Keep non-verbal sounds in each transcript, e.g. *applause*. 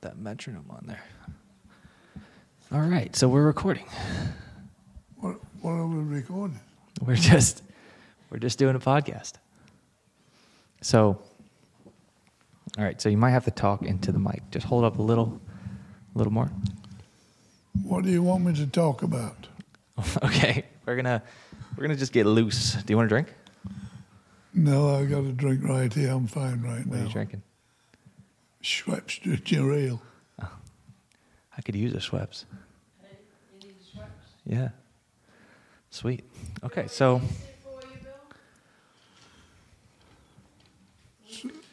Put that metronome on there. All right, so we're recording. What, what are we recording? We're just we're just doing a podcast. So all right, so you might have to talk into the mic. Just hold up a little a little more. What do you want me to talk about? *laughs* okay. We're gonna we're gonna just get loose. Do you want a drink? No, I got a drink right here. I'm fine right What are now. you drinking? Schweppes ginger ale. Oh. I could use a Schweppes. Yeah. Sweet. Okay, so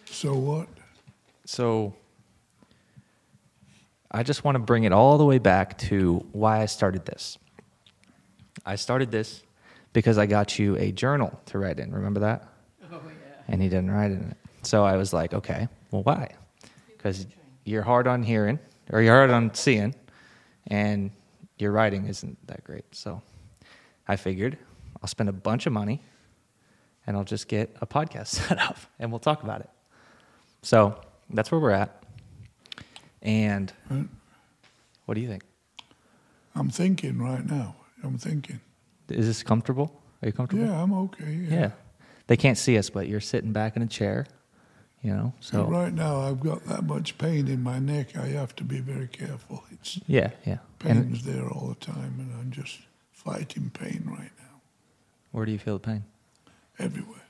So what? so I just want to bring it all the way back to why I started this. I started this because I got you a journal to write in. Remember that? Oh, yeah. And he didn't write in it. So I was like, okay, well, why? Because you're hard on hearing, or you're hard on seeing, and your writing isn't that great. So I figured I'll spend a bunch of money and I'll just get a podcast *laughs* set up and we'll talk about it. So that's where we're at. And Right. what do you think? I'm thinking right now. I'm thinking. Is this comfortable? Are you comfortable? Yeah, I'm okay. Yeah. Yeah. They can't see us, but you're sitting back in a chair, you know? So right now I've got that much pain in my neck. I have to be very careful. It's yeah, yeah. And pain's there all the time, and I'm just fighting pain right now where do you feel the pain? everywhere,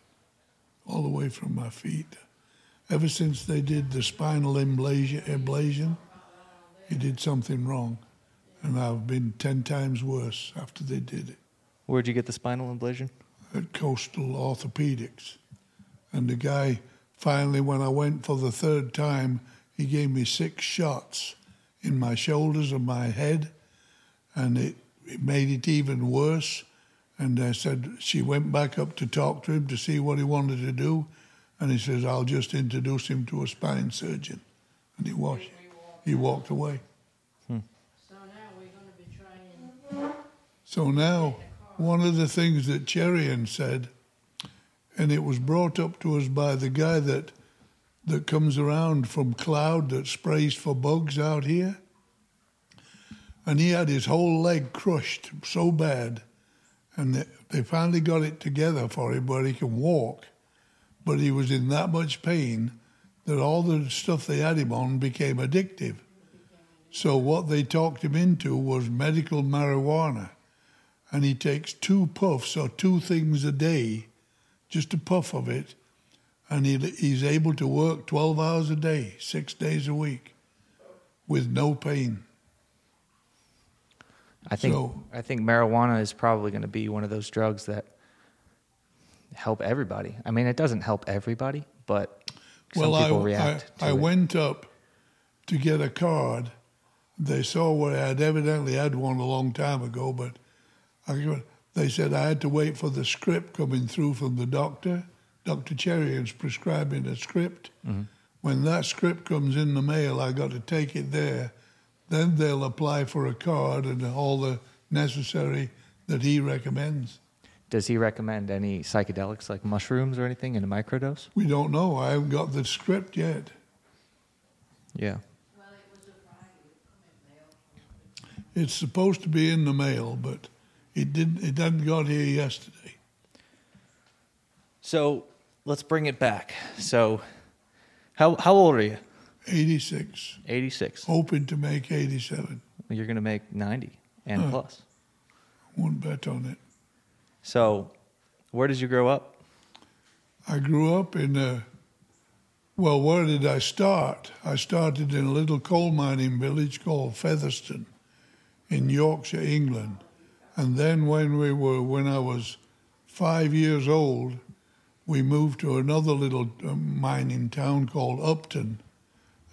all the way from my feet. Ever since they did the spinal ablation, ablation he did something wrong, and I've been ten times worse after they did it. Where'd you get the spinal ablation? at Coastal Orthopedics. And the guy finally, when I went for the third time, he gave me six shots in my shoulders and my head, and it, it made it even worse. And I said, she went back up to talk to him to see what he wanted to do. And he says, I'll just introduce him to a spine surgeon. And he walked, he walked away. Hmm. So now we're going to be trying. So now, one of the things that Cherian said, and it was brought up to us by the guy that that comes around from Cloud that sprays for bugs out here, and he had his whole leg crushed so bad, and they, they finally got it together for him where he can walk, but he was in that much pain that all the stuff they had him on became addictive. So what they talked him into was medical marijuana. And he takes two puffs or two things a day, just a puff of it, and he, he's able to work 12 hours a day, six days a week, with no pain. I think So- I think marijuana is probably going to be one of those drugs that help everybody. I mean, it doesn't help everybody, but some well, people I, react I, I went up to get a card. They saw where I had evidently had one a long time ago, but I, got- they said I had to wait for the script coming through from the doctor. Dr. Cherry is prescribing a script. Mm-hmm. When that script comes in the mail, I got to take it there. Then they'll apply for a card and all the necessary that he recommends. Does he recommend any psychedelics like mushrooms or anything in a microdose? We don't know. I haven't got the script yet. Yeah. Well, it was a Friday. It's supposed to be in the mail, but it didn't. It hadn't got here yesterday. So let's bring it back. So, how how old are you? 86, Eighty six. hoping to make 87. You're going to make ninety and Huh. plus. Won't bet on it. So, where did you grow up? I grew up in a. Well, where did I start? I started in a little coal mining village called Featherstone, in Yorkshire, England, and then when we were when I was five years old, we moved to another little uh, mining town called Upton,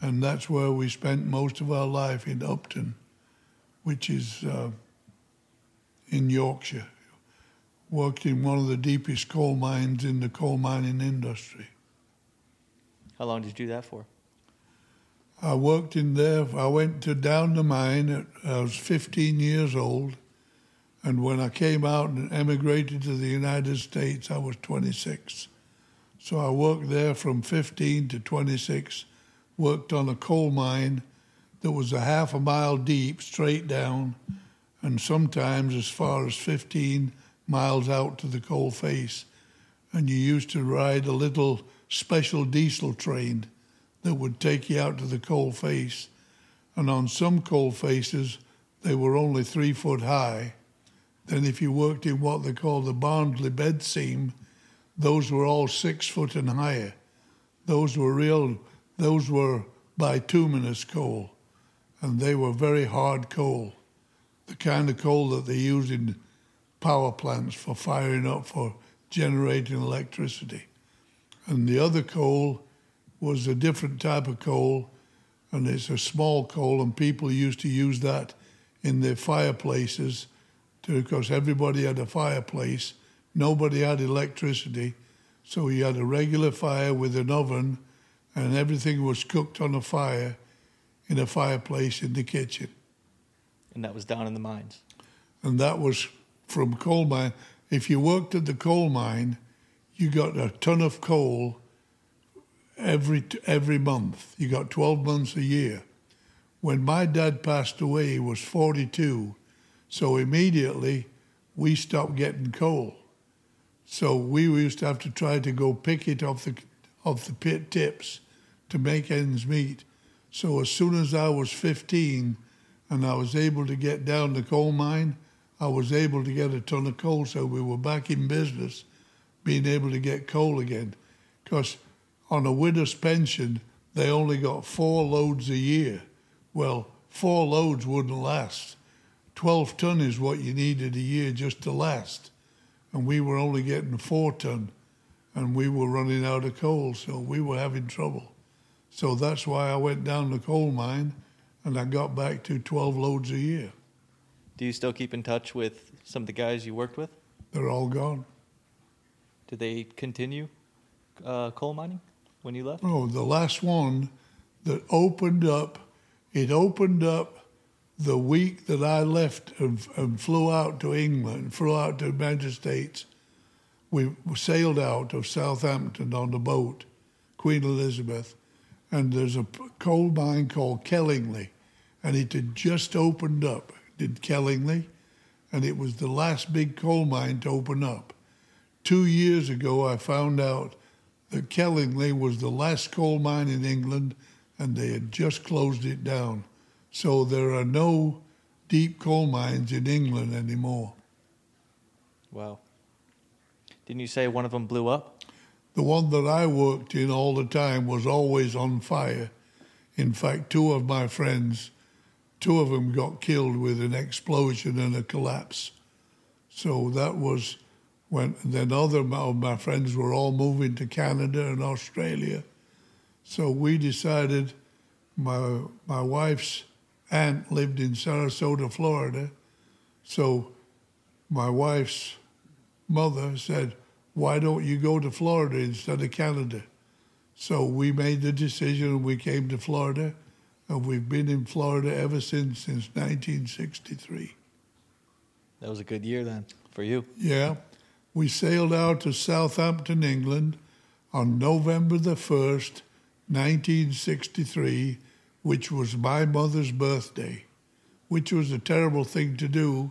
and that's where we spent most of our life in Upton, which is uh, in Yorkshire. Worked in one of the deepest coal mines in the coal mining industry. How long did you do that for? I worked in there. I went to down the mine. At, I was 15 years old, and when I came out and emigrated to the United States, I was 26. So I worked there from 15 to 26. Worked on a coal mine, that was a half a mile deep straight down, and sometimes as far as 15 miles out to the coal face. And you used to ride a little special diesel train that would take you out to the coal face. And on some coal faces, they were only three foot high. Then, if you worked in what they call the Barnsley bed seam, those were all six foot and higher. Those were real, those were bituminous coal, and they were very hard coal, the kind of coal that they use in power plants for firing up for generating electricity. And the other coal was a different type of coal, and it's a small coal, and people used to use that in their fireplaces because everybody had a fireplace. Nobody had electricity, so you had a regular fire with an oven, and everything was cooked on a fire in a fireplace in the kitchen. And that was down in the mines. And that was from coal mine. If you worked at the coal mine, you got a ton of coal every every month. You got 12 months a year. When my dad passed away, he was 42, so immediately we stopped getting coal. So we used to have to try to go pick it off the off the pit tips to make ends meet. So as soon as I was 15 and I was able to get down the coal mine, I was able to get a ton of coal. So we were back in business, being able to get coal again. Because on a widow's pension, they only got four loads a year. Well, four loads wouldn't last. 12 ton is what you needed a year just to last. And we were only getting four ton and we were running out of coal, so we were having trouble. So that's why I went down the coal mine and I got back to 12 loads a year. Do you still keep in touch with some of the guys you worked with? They're all gone. Did they continue uh, coal mining when you left? Oh, the last one that opened up, it opened up the week that I left and, and flew out to England, flew out to the United States. We sailed out of Southampton on the boat, Queen Elizabeth, and there's a coal mine called Kellingley, and it had just opened up, did Kellingley, and it was the last big coal mine to open up. Two years ago, I found out that Kellingley was the last coal mine in England, and they had just closed it down. So there are no deep coal mines in England anymore. Wow. Didn't you say one of them blew up? The one that I worked in all the time was always on fire. In fact, two of my friends, two of them got killed with an explosion and a collapse. So that was when then other of my friends were all moving to Canada and Australia. So we decided my my wife's aunt lived in Sarasota, Florida. So my wife's mother said, Why don't you go to Florida instead of Canada? So we made the decision and we came to Florida, and we've been in Florida ever since, since 1963. That was a good year then for you. Yeah. We sailed out to Southampton, England on November the 1st, 1963 which was my mother's birthday, which was a terrible thing to do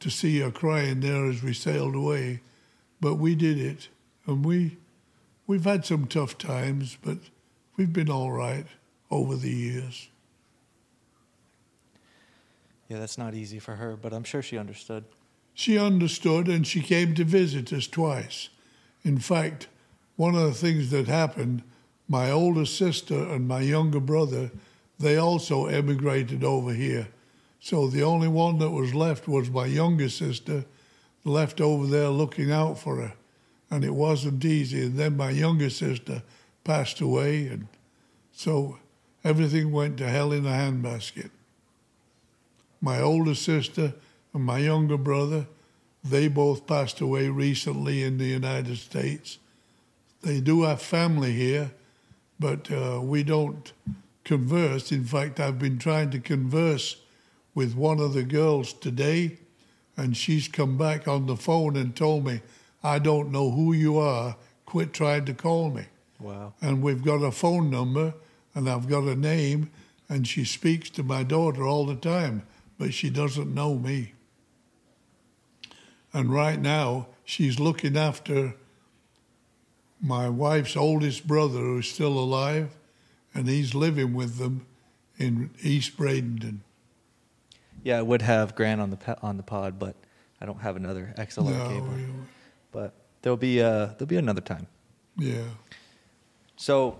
to see her crying there as we sailed away. But we did it, and we, we've had some tough times, but we've been all right over the years. Yeah, that's not easy for her, but I'm sure she understood. She understood, and she came to visit us twice. In fact, one of the things that happened, my older sister and my younger brother they also emigrated over here. So the only one that was left was my younger sister, left over there looking out for her. And it wasn't easy. And then my younger sister passed away. And so everything went to hell in a handbasket. My older sister and my younger brother, they both passed away recently in the United States. They do have family here, but uh, we don't conversed. In fact, I've been trying to converse with one of the girls today, and she's come back on the phone and told me, I don't know who you are. Quit trying to call me. Wow. And we've got a phone number, and I've got a name, and she speaks to my daughter all the time, but she doesn't know me. And right now, she's looking after my wife's oldest brother, who's still alive, and he's living with them in East Bradenton. Yeah, I would have Grant on the on the pod, but I don't have another XLR No, cable. we- But there'll be uh, there'll be another time. yeah. So,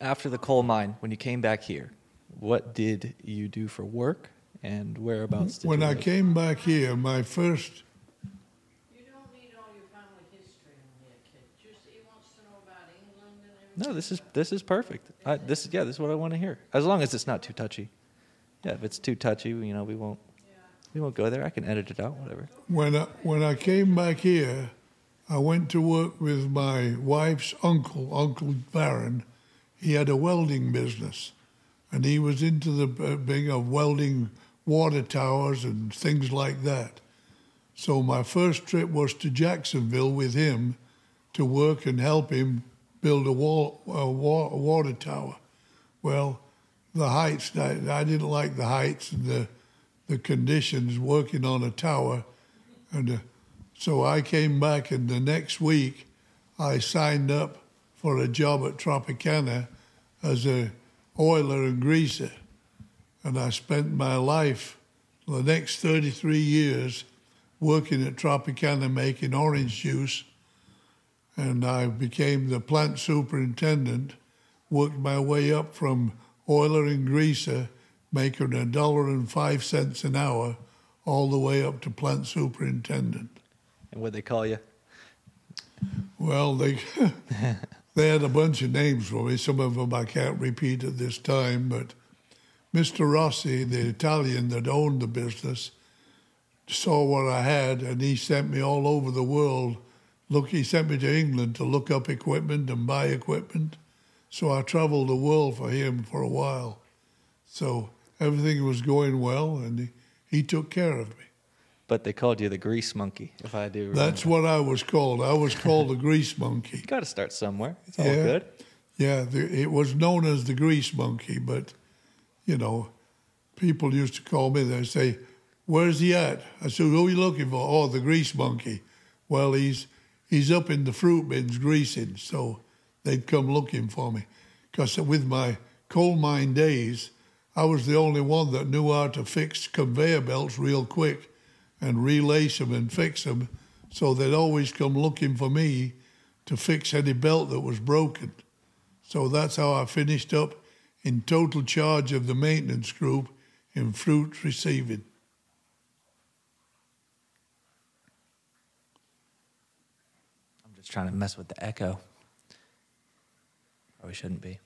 after the coal mine, when you came back here, what did you do for work, and whereabouts did When I live? came back here, my first You don't need all your family history on here, kid. Just, he wants to know about England and everything. No, this is this is perfect. I, this is yeah, this is what I want to hear. As long as it's not too touchy. Yeah, if it's too touchy, you know, we won't we won't go there. I can edit it out, whatever. when I, when I came back here, I went to work with my wife's uncle, Uncle Baron. He had a welding business, and he was into the uh, being of welding water towers and things like that. So my first trip was to Jacksonville with him to work and help him build a, wall, a, a water tower. Well, the heights, I, I didn't like the heights and the, the conditions working on a tower. And uh, so I came back, and the next week I signed up for a job at Tropicana as a oiler and greaser. And I spent my life, the next 33 years, working at Tropicana making orange juice. And I became the plant superintendent, worked my way up from oiler and greaser, making a dollar and five cents an hour, all the way up to plant superintendent. And what they call you? Well, they *laughs* they had a bunch of names for me. Some of them I can't repeat at this time, but Mr. Rossi, the Italian that owned the business, saw what I had, and he sent me all over the world. Look, he sent me to England to look up equipment and buy equipment. So I traveled the world for him for a while. So everything was going well, and he, he took care of me. But they called you the grease monkey, if I do. Remember. That's what I was called. I was called the grease monkey. *laughs* Got to start somewhere. It's all Yeah. good. Yeah, the, it was known as the grease monkey, but you know, people used to call me. They say, "Where's he at?" I said, "Who are you looking for?" Oh, the grease monkey. Well, he's he's up in the fruit bins greasing, so they'd come looking for me. Because with my coal mine days, I was the only one that knew how to fix conveyor belts real quick and relace them and fix them. So they'd always come looking for me to fix any belt that was broken. So that's how I finished up in total charge of the maintenance group in fruit receiving. I'm just trying to mess with the echo. Probably shouldn't be.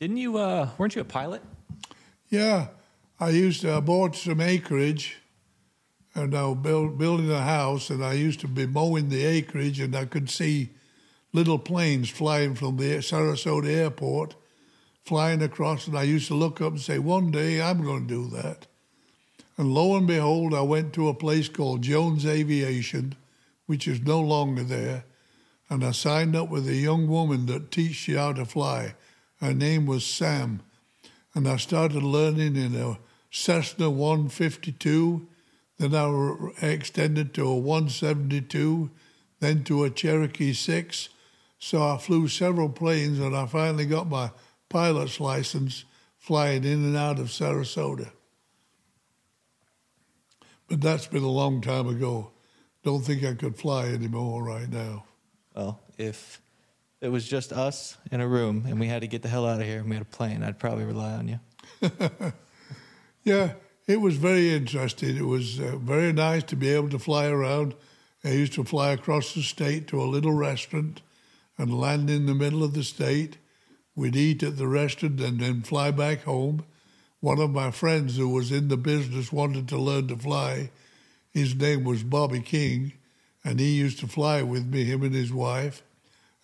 Didn't you? uh Weren't you a pilot? Yeah, I used to, I bought some acreage and I was build, building a house and I used to be mowing the acreage and I could see little planes flying from the Sarasota airport, flying across and I used to look up and say, one day I'm going to do that. And lo and behold, I went to a place called Jones Aviation, which is no longer there, and I signed up with a young woman that teaches you how to fly. Her name was Sam and I started learning in a Cessna 152. Then I extended to a 172, then to a Cherokee 6. So I flew several planes, and I finally got my pilot's license flying in and out of Sarasota. But that's been a long time ago. Don't think I could fly anymore right now. Well, if it was just us in a room and we had to get the hell out of here and we had a plane, I'd probably rely on you. *laughs* Yeah, it was very interesting. It was uh, very nice to be able to fly around. I used to fly across the state to a little restaurant and land in the middle of the state. We'd eat at the restaurant and then fly back home. One of my friends who was in the business wanted to learn to fly. His name was Bobby King, and he used to fly with me, him and his wife.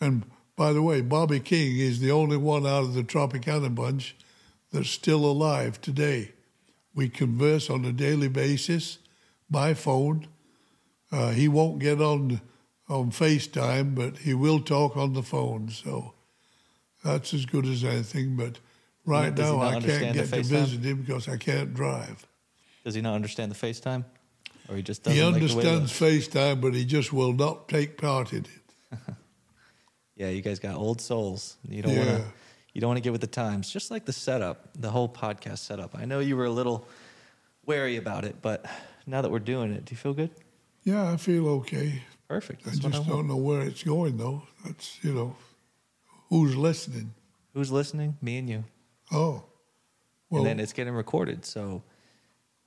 And by the way, Bobby King is the only one out of the Tropicana bunch that's still alive today. We converse on a daily basis by phone. Uh, he won't get on on FaceTime, but he will talk on the phone. So that's as good as anything. But right Does now, I can't get to visit him because I can't drive. Does he not understand the FaceTime? Or he just doesn't He like the way it understands? FaceTime, but he just will not take part in it. *laughs* Yeah, you guys got old souls. You don't Yeah. want to. You don't want to get with the times. Just like the setup, the whole podcast setup. I know you were a little wary about it, but now that we're doing it, do you feel good? Yeah, I feel okay. Perfect. I That's I just want. don't know where it's going, though. That's, you know, who's listening? Who's listening? Me and you. Oh, well, and then it's getting recorded. So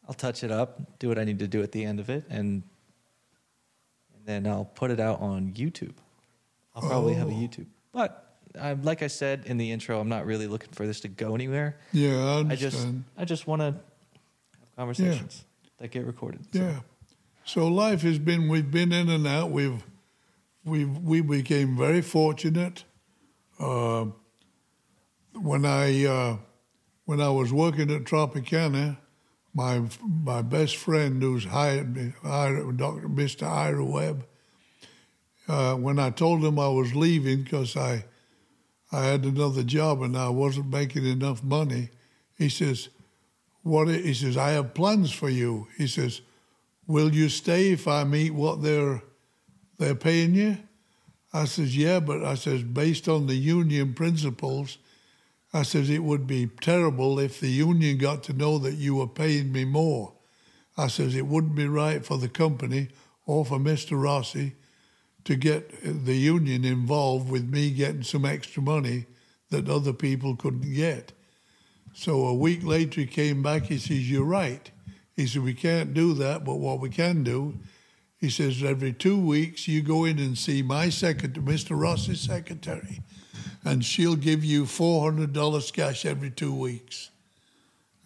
I'll touch it up, do what I need to do at the end of it, and and then I'll put it out on YouTube. I'll probably have a Oh. YouTube. But I, like I said in the intro, I'm not really looking for this to go anywhere. yeah, I I just. I just want to have conversations that get recorded. So, Yeah. So life has been we've been in and out. We've we we became very fortunate. Uh, when I uh, when I was working at Tropicana, my my best friend who's hired me, Ira, Dr. Mr. Ira Webb. Uh, when I told him I was leaving because I I had another job and I wasn't making enough money, he says, "What?" He says, "I have plans for you." He says, "Will you stay if I meet what they're they're paying you?" I says, "Yeah," but I says, based on the union principles, I says it would be terrible if the union got to know that you were paying me more. I says it wouldn't be right for the company or for Mr. Rossi to get the union involved with me getting some extra money that other people couldn't get. So a week later, he came back. He says, You're right. He said, We can't do that, but what we can do, he says, every two weeks, you go in and see my secretary, Mr. Rossi's secretary, and she'll give you $400 cash every two weeks.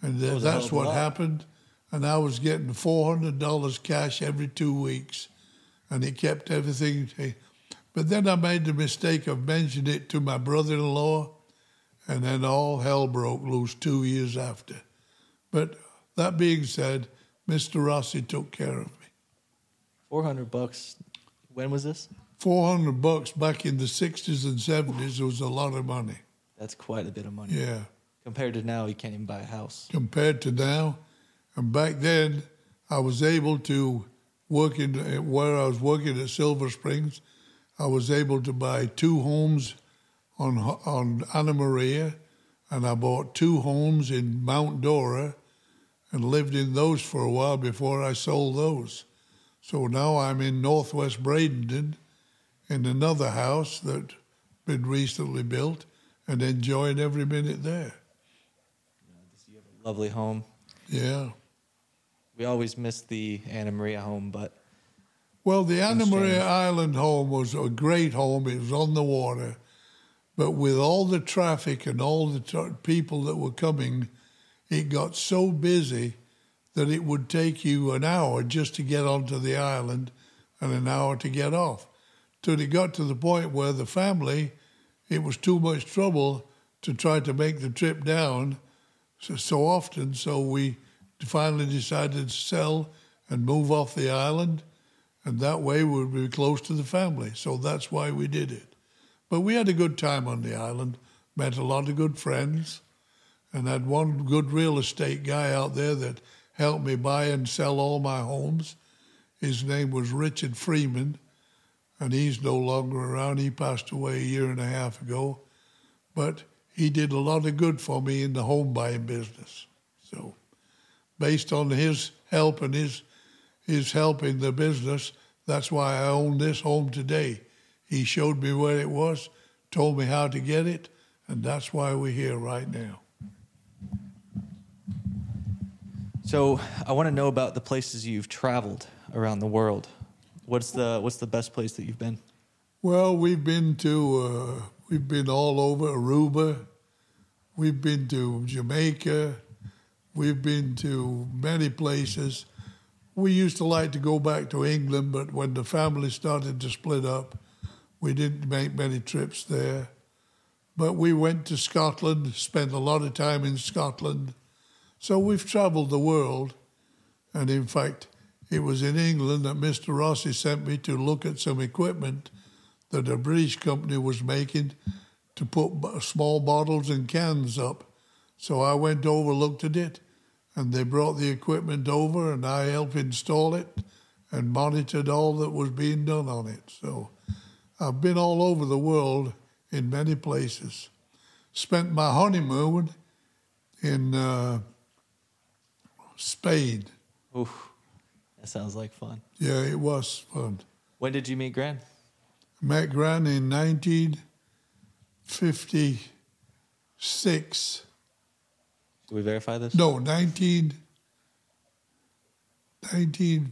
And th- was a hell that's what lot. happened. And I was getting $400 cash every two weeks, and it kept everything. Eh. But then I made the mistake of mentioning it to my brother in law, and then all hell broke loose two years after. But that being said, Mr. Rossi took care of me. 400 bucks. When was this? 400 bucks back in the 60s and 70s was a lot of money. That's quite a bit of money. Yeah. Compared to now, you can't even buy a house. compared to now. And back then, I was able to work in where I was working at Silver Springs. I was able to buy two homes on on Anna Maria, and I bought two homes in Mount Dora, and lived in those for a while before I sold those. So now I'm in Northwest Bradenton, in another house that been recently built, and enjoying every minute there. You have a Lovely home. Yeah. We always miss the Anna Maria home, but Well, the Anna Maria. Island home was a great home. It was on the water. But with all the traffic and all the tra- people that were coming, it got so busy that it would take you an hour just to get onto the island and an hour to get off. Till it got to the point where the family, it was too much trouble to try to make the trip down so, so often. So we finally decided to sell and move off the island and that way we'd be close to the family. So that's why we did it. But we had a good time on the island, met a lot of good friends, and had one good real estate guy out there that helped me buy and sell all my homes. His name was Richard Freeman, and he's no longer around. He passed away a year and a half ago. But he did a lot of good for me in the home buying business. So, based on his help and his his help in the business. That's why I own this home today. He showed me where it was, told me how to get it, and that's why we're here right now. So I want to know about the places you've traveled around the world. What's the what's the best place that you've been? Well, we've been to uh, we've been all over Aruba, we've been to Jamaica, we've been to many places. We used to like to go back to England, but when the family started to split up, we didn't make many trips there. But we went to Scotland, spent a lot of time in Scotland. So we've traveled the world. And in fact, it was in England that Mr. Rossi sent me to look at some equipment that a British company was making to put small bottles and cans up. So I went over, looked at it, and they brought the equipment over, and I helped install it and monitored all that was being done on it. So I've been all over the world in many places. Spent my honeymoon in uh, Spain. Oof. That sounds like fun. Yeah, it was fun. When did you meet Gran? Met Gran in 1956. Can we verify this? No, 19, 19,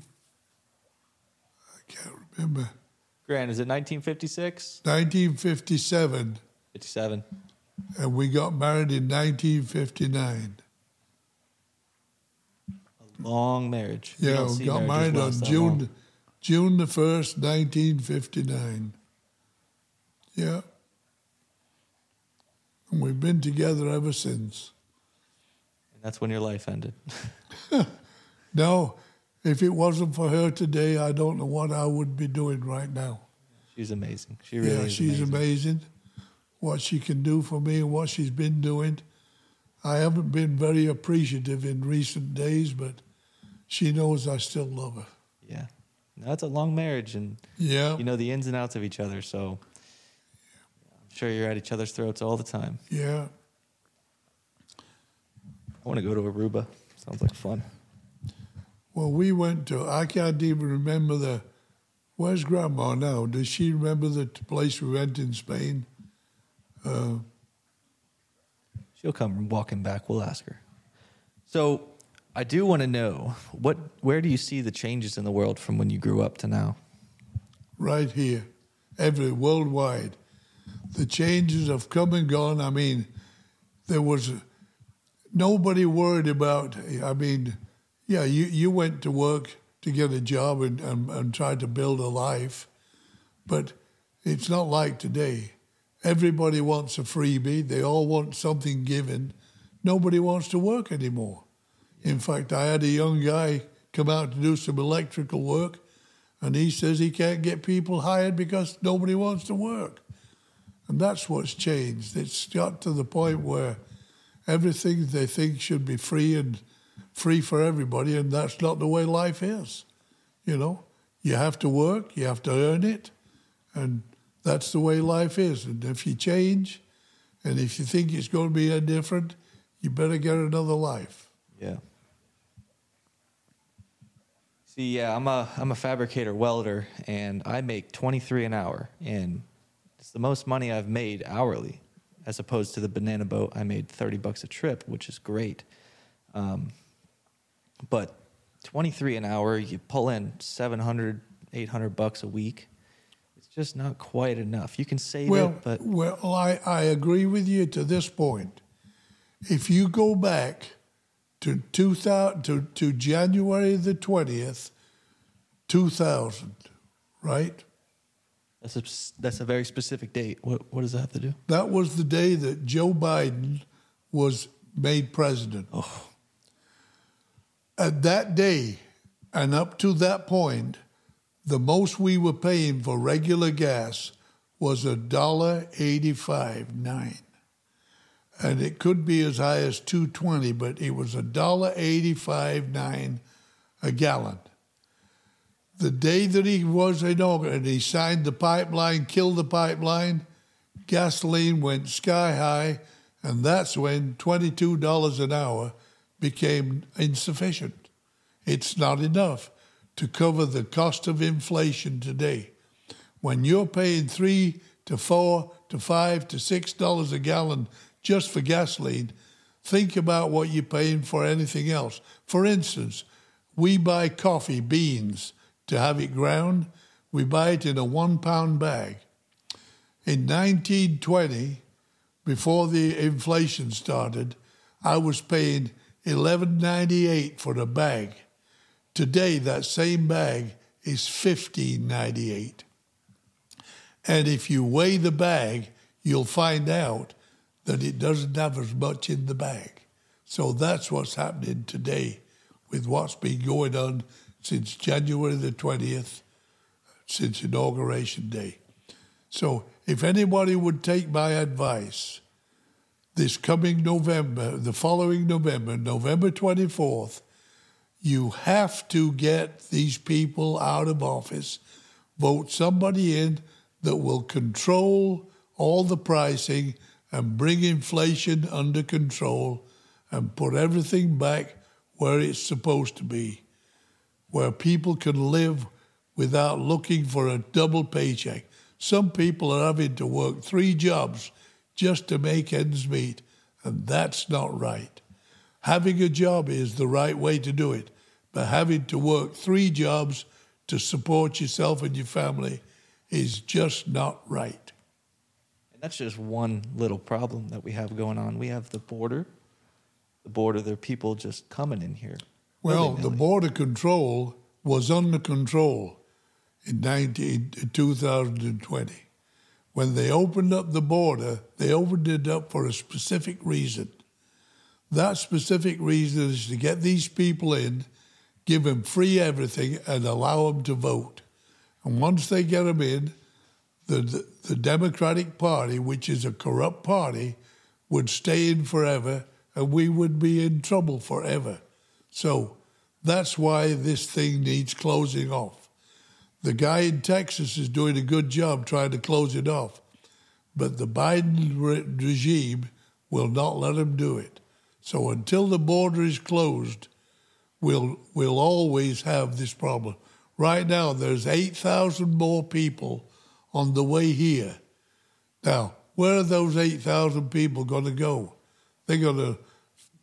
I can't remember, Gran, is it 1956? 1957, 57. and we got married in 1959. Long marriage. You Yeah, we got married on that long. June, June the 1st, 1959. Yeah. And we've been together ever since. And that's when your life ended. *laughs* No, if it wasn't for her today, I don't know what I would be doing right now. She's amazing. She really yeah, she's amazing. amazing. What she can do for me and what she's been doing. I haven't been very appreciative in recent days, but she knows I still love her. Yeah. No, it's a long marriage, and Yeah, you know the ins and outs of each other. So I'm sure you're at each other's throats all the time. yeah. I want to go to Aruba. Sounds like fun. Well, we went to, I can't even remember the, where's Grandma now? Does she remember the place we went in Spain? Uh, She'll come walking back. We'll ask her. So I do want to know what where do you see the changes in the world from when you grew up to now? right here, every worldwide. The changes have come and gone. I mean, there was nobody worried about. I mean, yeah, you, you went to work to get a job and, and, and try to build a life, but it's not like today. Everybody wants a freebie. They all want something given. Nobody wants to work anymore. In fact, I had a young guy come out to do some electrical work, and he says he can't get people hired because nobody wants to work. And that's what's changed. It's got to the point where everything they think should be free and free for everybody, and that's not the way life is. You know, you have to work, you have to earn it, and that's the way life is. And if you change, and if you think it's going to be different, you better get another life. Yeah. Yeah, I'm a I'm a fabricator welder, and I make 23 an hour, and it's the most money I've made hourly, as opposed to the banana boat. I made 30 bucks a trip, which is great. Um, but 23 an hour, you pull in 700, 800 bucks a week. It's just not quite enough. You can save Well, it, but well, I, I agree with you to this point. If you go back to 2000 to, to January the 20th, 2000, right? that's a that's a very specific date. What what does that have to do? That was the day that Joe Biden was made president. Oh, At that day, and up to that point, the most we were paying for regular gas was a dollar eighty-five nine, and it could be as high as two twenty, but it was a dollar eighty-five nine a gallon. The day that he was inaugurated, he signed the pipeline, killed the pipeline, gasoline went sky high, and that's when twenty-two dollars an hour became insufficient. It's not enough to cover the cost of inflation today. When you're paying three to four to five to six dollars a gallon just for gasoline, think about what you're paying for anything else. For instance, we buy coffee beans to have it ground. We buy it in a one pound bag. In 1920, before the inflation started, I was paying eleven ninety eight for the bag. Today, that same bag is fifteen ninety eight. And if you weigh the bag, you'll find out that it doesn't have as much in the bag. So that's what's happening today with what's been going on since January the 20th, since Inauguration Day. So if anybody would take my advice, this coming November, the following November, November 24th, you have to get these people out of office, vote somebody in that will control all the pricing and bring inflation under control and put everything back where it's supposed to be, where people can live without looking for a double paycheck. Some people are having to work three jobs just to make ends meet, and that's not right. Having a job is the right way to do it, but having to work three jobs to support yourself and your family is just not right. That's just one little problem that we have going on. We have the border. The border, there are people just coming in here. Well, the border control was under control in 19, 2020. When they opened up the border, they opened it up for a specific reason. That specific reason is to get these people in, give them free everything, and allow them to vote. And once they get them in, the, the, Democratic Party, which is a corrupt party, would stay in forever and we would be in trouble forever. So that's why this thing needs closing off. The guy in Texas is doing a good job trying to close it off, but the Biden re- regime will not let him do it. So until the border is closed, we'll we'll always have this problem. Right now, there's eight thousand more people on the way here. Now, where are those eight thousand people going to go? They're going to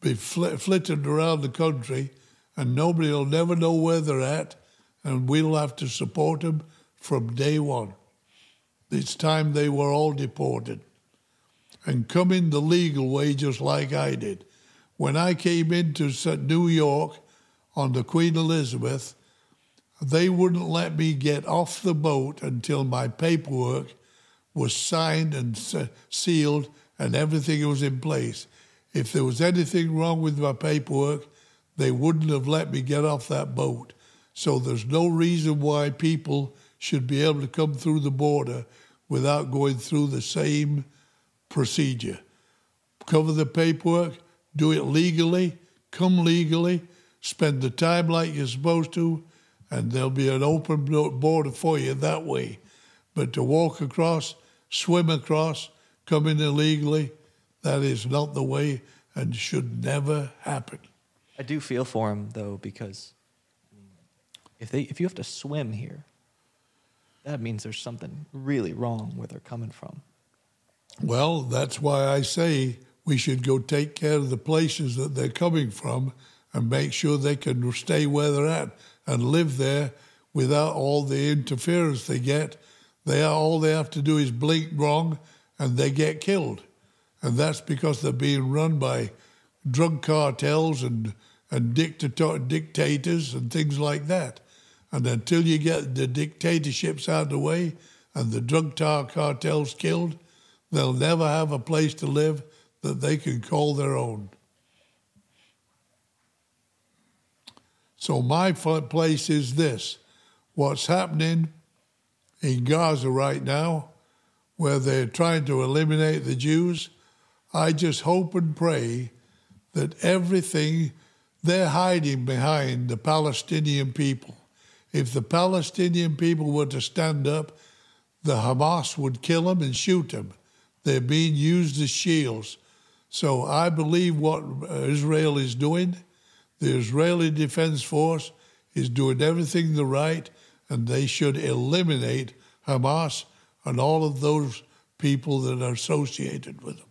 be fl- flitting around the country, and nobody will never know where they're at, and we'll have to support them from day one. It's time they were all deported and come in the legal way, just like I did. When I came into New York on the Queen Elizabeth, they wouldn't let me get off the boat until my paperwork was signed and sealed and everything was in place. If there was anything wrong with my paperwork, they wouldn't have let me get off that boat. So there's no reason why people should be able to come through the border without going through the same procedure. Cover the paperwork, do it legally, come legally, spend the time like you're supposed to, and there'll be an open border for you that way. But to walk across, swim across, come in illegally, that is not the way and should never happen. I do feel for him though because if they if you have to swim here, that means there's something really wrong where they're coming from. Well, that's why I say we should go take care of the places that they're coming from and make sure they can stay where they're at and live there without all the interference they get. They are, all they have to do is blink wrong and they get killed. And that's because they're being run by drug cartels and, and dictator, dictators and things like that. And until you get the dictatorships out of the way and the drug tar cartels killed, they'll never have a place to live that they can call their own. So my place is this: what's happening in Gaza right now, where they're trying to eliminate the Jews. I just hope and pray that everything they're hiding behind the Palestinian people. If the Palestinian people were to stand up, the Hamas would kill them and shoot them. They're being used as shields. So I believe what Israel is doing, the Israeli Defense Force is doing everything the right, and they should eliminate Hamas and all of those people that are associated with them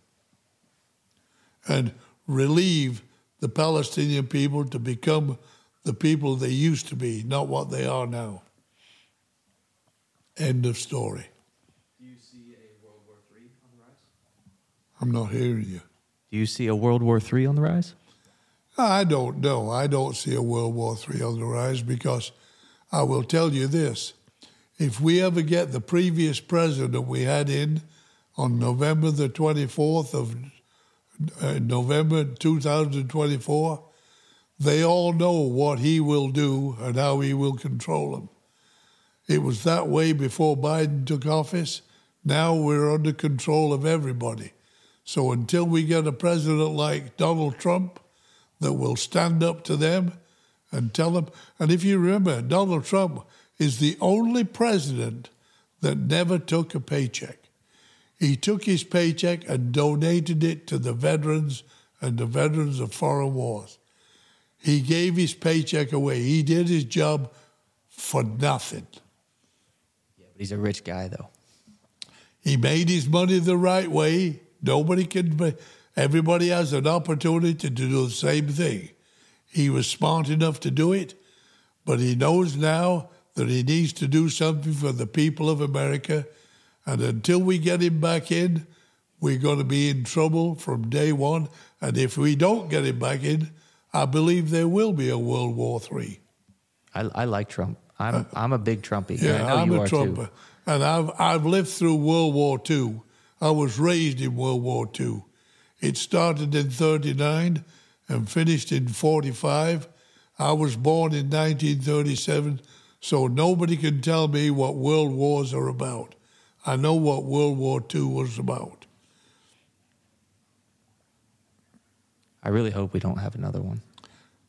and relieve the Palestinian people to become the people they used to be, not what they are now. End of story. Do you see a World War III on the rise? I'm not hearing you. Do you see a World War III on the rise? I don't know. I don't see a World War III on the rise because I will tell you this. If we ever get the previous president we had in on November the 24th of uh, November 2024, they all know what he will do and how he will control them. It was that way before Biden took office. Now we're under control of everybody. So until we get a president like Donald Trump that will stand up to them and tell them, and if you remember, Donald Trump is the only president that never took a paycheck. He took his paycheck and donated it to the veterans and the veterans of foreign wars. He gave his paycheck away. He did his job for nothing. Yeah, but he's a rich guy, though. He made his money the right way. Nobody can, everybody has an opportunity to do the same thing. He was smart enough to do it, but he knows now that he needs to do something for the people of America. And until we get him back in, we're going to be in trouble from day one. And if we don't get him back in, I believe there will be a World War III. I, I like Trump. I'm uh, I'm a big Trumpy. Yeah, I know I'm you a are Trumper. too. And I've, I've lived through World War II. I was raised in World War II. It started in 39 and finished in 45. I was born in 1937, so nobody can tell me what world wars are about. I know what World War II was about. I really hope we don't have another one.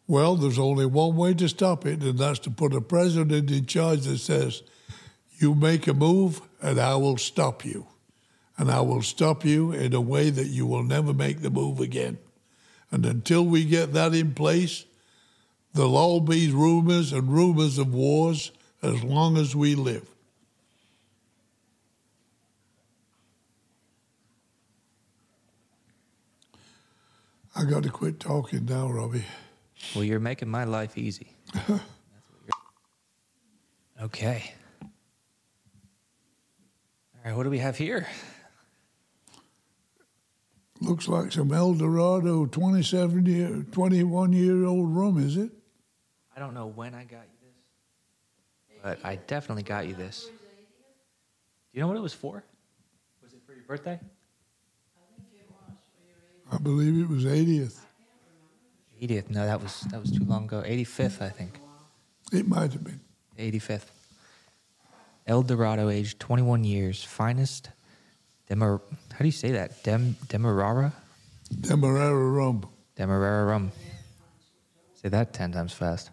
Well, there's only one way to stop it, and that's to put a president in charge that says, You make a move, and I will stop you. And I will stop you in a way that you will never make the move again. And until we get that in place, there'll all be rumors and rumors of wars as long as we live. I got to quit talking now, Robbie. Well, you're making my life easy. That's what you're- okay. All right, what do we have here? Looks like some El Dorado 27 year, 21 year old rum, is it? I don't know when I got you this, but I definitely got you this. Do you know what it was for? Was it for your birthday? I believe it was 80th. 80th. No, that was that was too long ago. 85th, I think. It might have been. 85th. El Dorado, aged 21 years, finest Demar. How do you say that? Dem Demerara, Demerara rum. Demerara rum. Say that 10 times fast.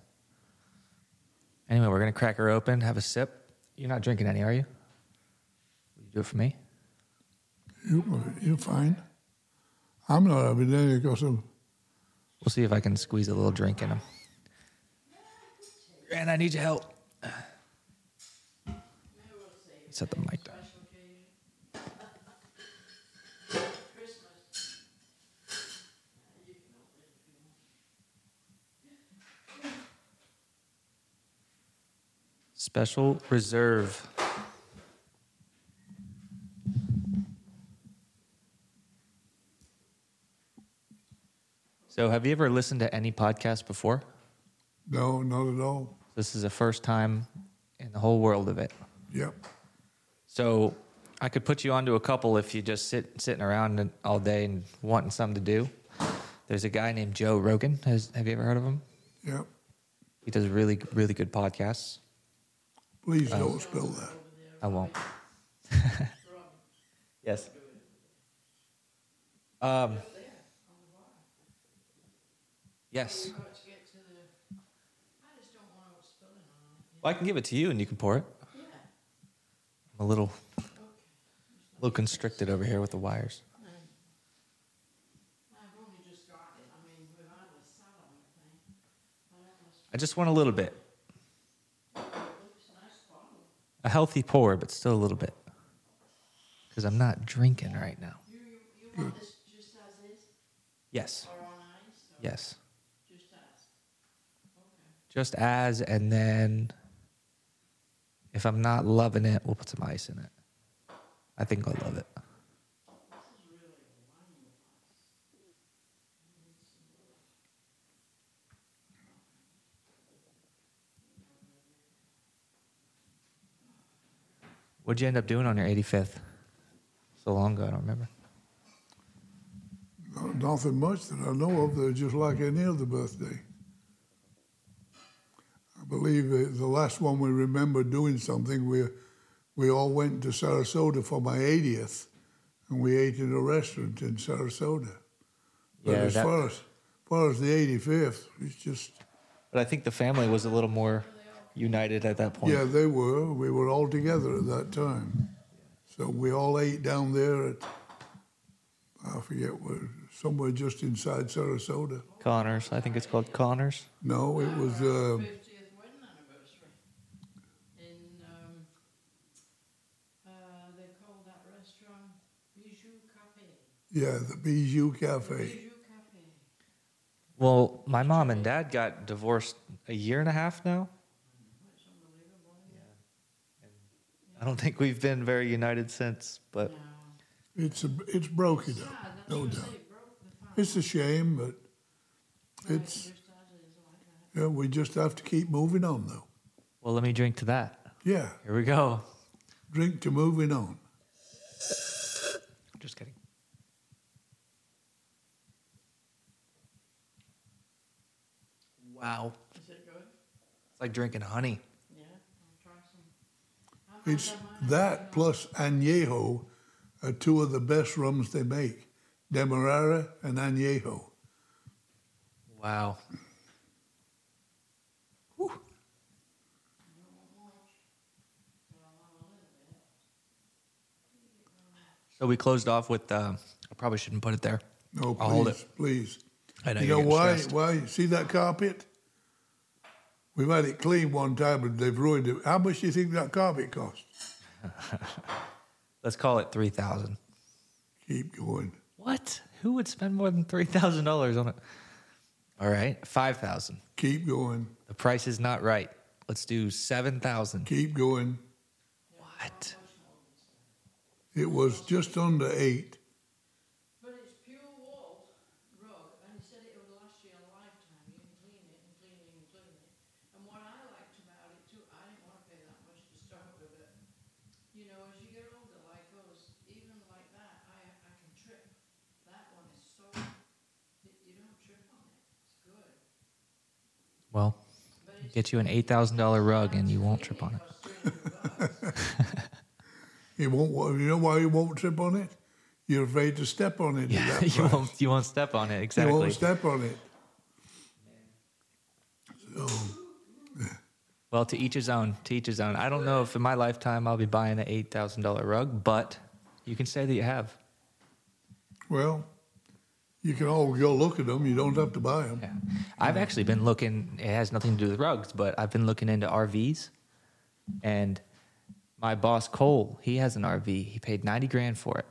Anyway, we're gonna crack her open, have a sip. You're not drinking any, are you? Will you do it for me? You, you're fine. I'm not having any because I'm. We'll see if I can squeeze a little drink in them. And I need your help. Set the mic down. Special reserve. So, have you ever listened to any podcast before? No, not at all. This is the first time in the whole world of it. Yep. So, I could put you onto a couple if you just sit sitting around all day and wanting something to do. There's a guy named Joe Rogan. Has, have you ever heard of him? Yep. He does really, really good podcasts. Please don't spill that. I won't. *laughs* yes. Um. Yes. Got to get to the, I just don't want it spilling on it. Well, I can give it to you and you can pour it. Yeah, I'm a little, a little constricted over here with the wires. I've only just got it, I mean, we've hardly sat on the thing. But that must I just want a little bit. looks nice bottle. A healthy pour, but still a little bit. Because I'm not drinking right now. You, you, want this just as is, Yes. or on ice, or Yes. just as? Okay. Just as, and then if I'm not loving it, we'll put some ice in it. I think I'll love it. What'd you end up doing on your 85th? So long ago, I don't remember. No- Nothing much that I know of. They're just like any other birthday. I believe the last one we remember doing something, we we all went to Sarasota for my 80th, and we ate in a restaurant in Sarasota. But Yeah, as that- far as far as the 85th, it's just But I think the family was a little more united at that point. yeah, they were. We were all together at that time, so we all ate down there at I forget where, somewhere just inside Sarasota. Connors, I think it's called Connors. No, it was. Uh, Fiftieth wedding anniversary. In, um, uh, they call that restaurant Bijou Cafe. yeah, the Bijou Cafe. Bijou Cafe. Well, my mom and dad got divorced a year and a half now. It's unbelievable. I don't think we've been very united since, but No. It's a, it's broken Sad, up, no what doubt. say, it broke the family. It's a shame, but Right, it's just as is like that. yeah, we just have to keep moving on, though. well, let me drink to that. Yeah, Here we go. drink to moving on. Just kidding. Wow. Is it good? It's like drinking honey. Yeah, I'll try some. How much It's that plus añejo are two of the best rums they make. Demerara and añejo. Wow. Whew. So we closed off with. Uh, I probably shouldn't put it there. No, I'll hold please, please. I know You know why? stressed. Why? See that carpet? We've had it cleaned one time, but they've ruined it. How much do you think that carpet cost? *laughs* Let's call it three thousand. Keep going. What? Who would spend more than three thousand dollars on it? All right, five thousand. Keep going. The price is not right. Let's do seven thousand. Keep going. What? It was just under eight. But it's pure wool rug, and he said it would last you a lifetime. You can clean it and clean it and clean it. And what I liked about it too, I didn't want to pay that much to start with, but you know, as you get older, like us, even like that, I I can trip. That one is so you, you don't trip on it. It's good. Well, get you an eight thousand dollar rug and you won't trip on it. costs 300 bucks. You won't. You know why you won't trip on it? You're afraid to step on it. Yeah, *laughs* you price. won't. You won't step on it exactly. You won't step on it. So *laughs* Well, to each his own. To each his own. I don't know if in my lifetime I'll be buying an eight thousand dollar rug, but you can say that you have. well, you can always go look at them. You don't have to buy them. Yeah. I've actually been looking. It has nothing to do with rugs, but I've been looking into RVs, and my boss Cole, he has an RV. He paid ninety grand for it,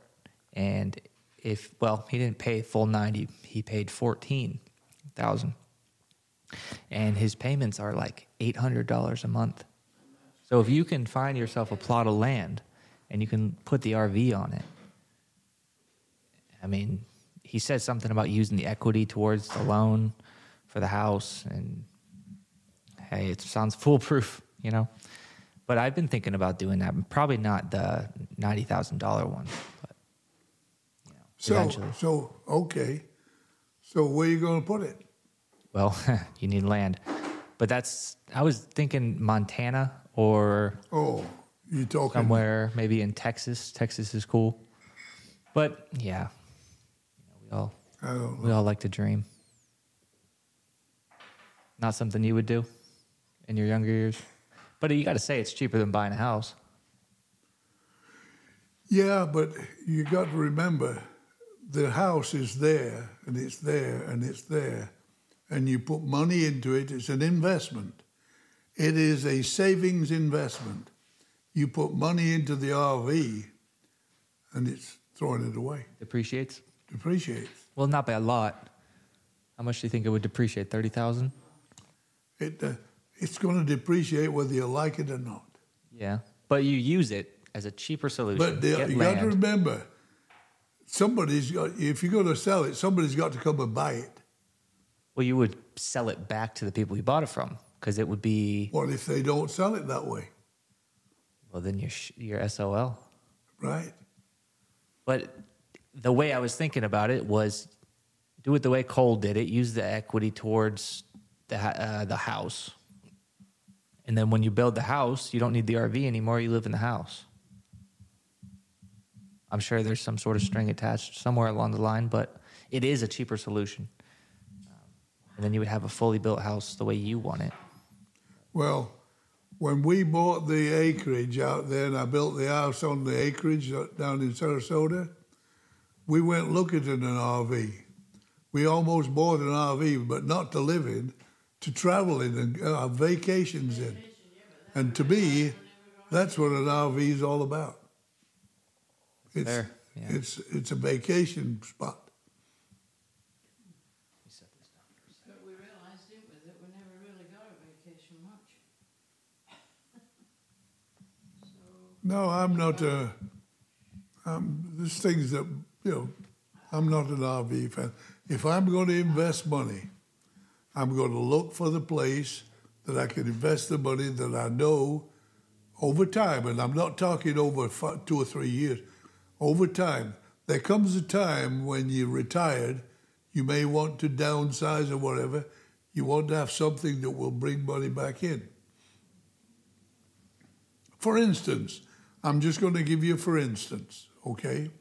and if well, he didn't pay full ninety. He paid fourteen thousand, and his payments are like eight hundred dollars a month. So if you can find yourself a plot of land, and you can put the RV on it, I mean, he said something about using the equity towards the loan for the house, and hey, it sounds foolproof, you know. But I've been thinking about doing that. Probably not the ninety thousand dollar one, but you know, So, eventually. so okay. So where you going to put it? Well, *laughs* you need land, but that's. I was thinking Montana or Oh, you talking? somewhere maybe in Texas. Texas is cool, but yeah, we all know. We all like to dream. Not something you would do in your younger years. But you got to say it's cheaper than buying a house. Yeah, but you got to remember, the house is there and it's there and it's there, and you put money into it. It's an investment. It is a savings investment. You put money into the RV, and it's throwing it away. Depreciates? Depreciates. Well, not by a lot. How much do you think it would depreciate? 30000 It uh, it's going to depreciate whether you like it or not. Yeah. But you use it as a cheaper solution. But the, you got to remember, somebody's got. If you're going to sell it, somebody's got to come and buy it. Well, you would sell it back to the people you bought it from because it would be, What if they don't sell it that way? well, then you're, you're SOL. Right? But the way I was thinking about it was do it the way Cole did it. Use the equity towards the uh, the house, And then when you build the house, you don't need the RV anymore. You live in the house. I'm sure there's some sort of string attached somewhere along the line, but it is a cheaper solution. And then you would have a fully built house the way you want it. Well, when we bought the acreage out there and I built the house on the acreage down in Sarasota, we went looking at an RV. We almost bought an RV, but not to live in, to travel in and uh, have vacations in. And to me, that's what an RV is all about. It's, Fair, yeah. it's, it's a vacation spot. But we realised, didn't we, that we never really got a vacation much. *laughs* So, No, I'm not a. Um, there's things that you know. I'm not an RV fan. If I'm going to invest money, I'm going to look for the place that I can invest the money that I know over time, and I'm not talking over two or three years. Over time, there comes a time when you're retired, you may want to downsize or whatever. You want to have something that will bring money back in. For instance, I'm just going to give you for instance, okay?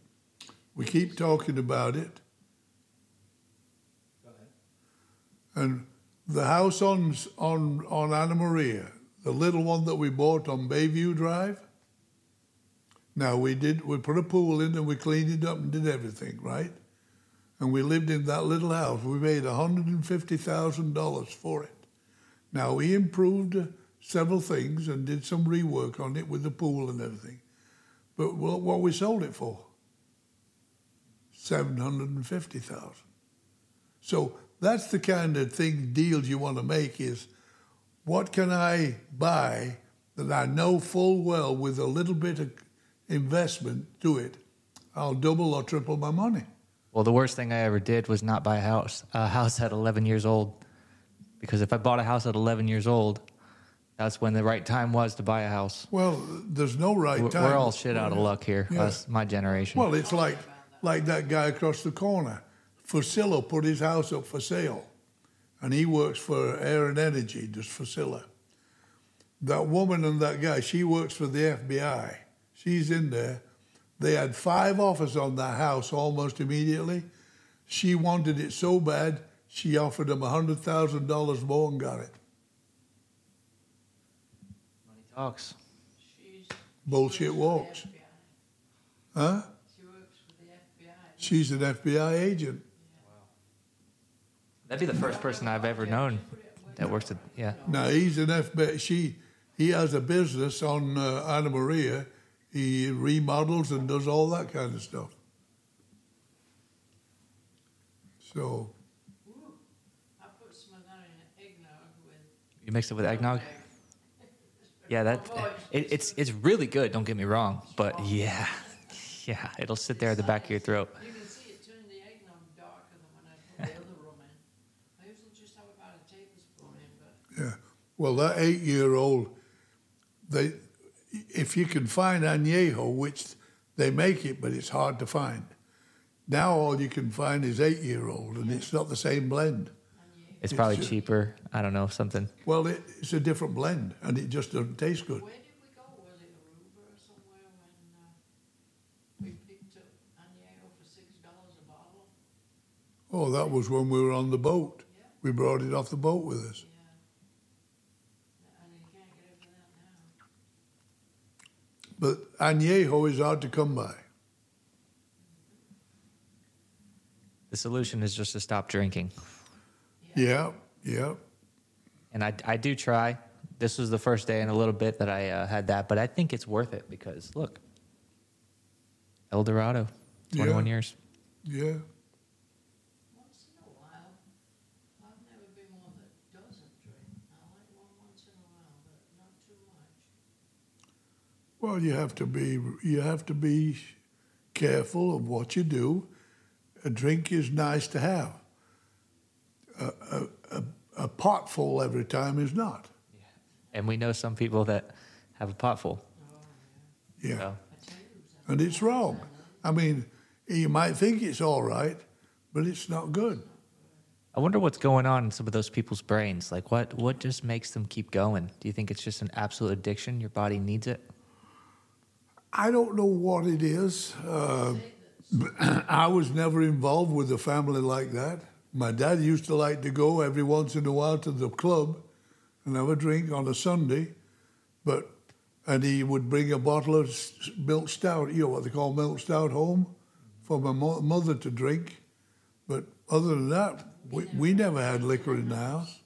We keep talking about it. And the house on, on, on Anna Maria, the little one that we bought on Bayview Drive, now we did, we put a pool in and we cleaned it up and did everything, right? And we lived in that little house. We paid $150,000 for it. Now we improved several things and did some rework on it with the pool and everything. But what what we sold it for? Seven hundred and fifty thousand. So that's the kind of thing deals you want to make is what can I buy that I know full well with a little bit of investment to it, I'll double or triple my money. Well, the worst thing I ever did was not buy a house. A house at 11 years old. Because if I bought a house at 11 years old, that's when the right time was to buy a house. Well, there's no right We're, time. we're all shit out of luck here, Yeah. us, my generation. Well, it's like like that guy across the corner. Fusillo put his house up for sale, and he works for Air and Energy, just Fusillo. That woman and that guy, she works for the FBI. She's in there. They had five offers on that house almost immediately. She wanted it so bad, she offered him hundred thousand dollars more and got it. Money talks. Bullshit walks. for the FBI. Huh? She works for the FBI. She's an FBI agent. That'd be the first person I've ever known that works at, yeah. Now he's an FBI. She he has a business on uh, Anna Maria. He remodels and does all that kind of stuff. So Ooh, I put some of that in eggnog with. You mix it with eggnog? Yeah, that it, it's it's really good. Don't get me wrong, but yeah, *laughs* yeah, it'll sit there at the back of your throat. You can see it turn the eggnog darker than when I put the other rum in. I usually just have about a tablespoon in, but yeah, well that eight year old, they if you can find añejo, which they make it, but it's hard to find. Now all you can find is eight year old, and it's not the same blend. It's probably It's- cheaper. I don't know something. Well, it, it's a different blend, and it just doesn't taste good. where did we go? Was it Aruba or somewhere when uh, we picked up añejo for six dollars a bottle? Oh, that was when we were on the boat. Yeah. We brought it off the boat with us. Yeah. And you can't get it for that now. But añejo is hard to come by. The solution is just to stop drinking. Yeah, yeah. And I, I do try. This was the first day in a little bit that I uh, had that, but I think it's worth it because look, El Dorado, 21 Yeah. years. Yeah. Once in a while. I've never been one that doesn't drink. I like one once in a while, but not too much. Well, you have to be you have to be careful of what you do. A drink is nice to have. A, a, a, a pot full every time is not. And we know some people that have a pot full. Yeah. So, And it's wrong. I mean, you might think it's all right, but it's not good. I wonder what's going on in some of those people's brains. Like, what what just makes them keep going? Do you think it's just an absolute addiction? Your body needs it. I don't know what it is. Uh, *clears throat* I was never involved with a family like that. My dad used to like to go every once in a while to the club and have a drink on a Sunday, but and he would bring a bottle of milk stout, you know what they call milk stout, home for my mo- mother to drink. But other than that, we, we never had liquor in the house.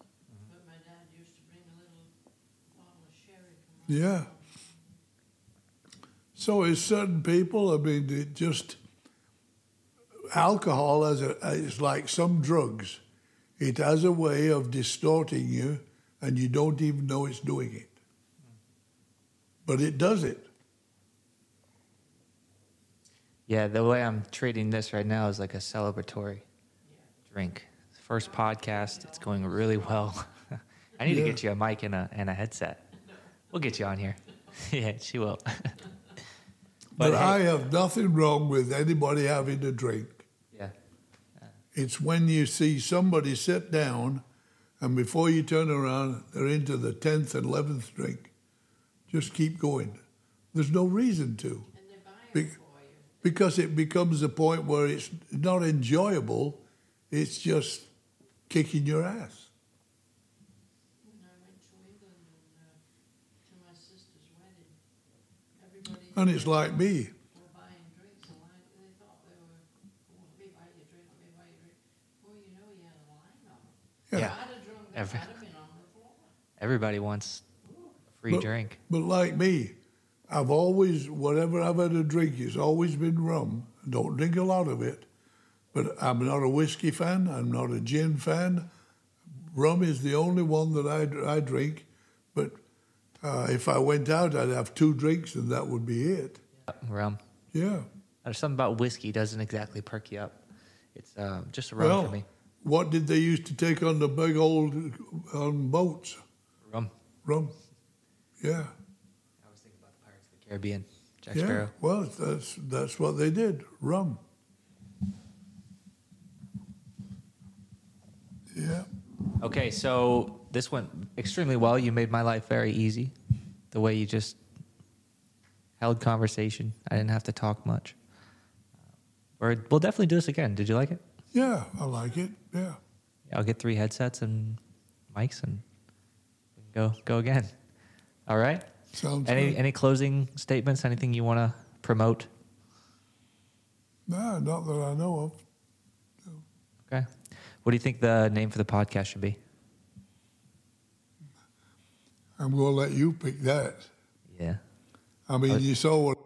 But my dad used to bring a little bottle of sherry Yeah. So is certain people, I mean, it just alcohol as a, is like some drugs. It has a way of distorting you, and you don't even know it's doing it. But it does it. Yeah, the way I'm treating this right now is like a celebratory drink. First podcast, it's going really well. *laughs* I need to get you a mic and a and a headset. We'll get you on here. *laughs* yeah, she will. *laughs* But, hey- I have nothing wrong with anybody having a drink. yeah, It's when you see somebody sit down, and before you turn around, they're into the tenth and eleventh drink. Just keep going. There's no reason to. And they buy Be- for you. because it becomes a point where it's not enjoyable, it's just kicking your ass. When I went to England and uh, to my sister's wedding, everybody And it's like me. were buying drinks and line, they thought they were, oh, let me buy you a drink, let me buy you a drink. Before you know, you had a it's like me. Yeah. Yeah. I'd have drunk that, Every- I'd have been on the floor. everybody wants a free But- drink. But like me, I've always, whatever I've had to drink, it's always been rum. Don't drink a lot of it, but I'm not a whiskey fan. I'm not a gin fan. Rum is the only one that I, I drink. Uh, if I went out, I'd have two drinks and that would be it. Rum. Yeah. There's something about whiskey doesn't exactly perk you up. It's um, just a rum well, for me. what did they used to take on the big old on boats? Rum. Rum. Yeah. I was thinking about the Pirates of the Caribbean. Jack yeah. Sparrow. Well, that's that's what they did. Rum. Yeah. Okay, so this went extremely well. You made my life very easy. The way you just held conversation. I didn't have to talk much. Uh, or we'll definitely do this again. Did you like it? Yeah, I like it. Yeah. I'll get three headsets and mics and go go again. All right. Sounds Any good. any closing statements? Anything you want to promote? No, not that I know of. Okay. What do you think the name for the podcast should be? I'm going to let you pick that. Yeah. I mean, you saw what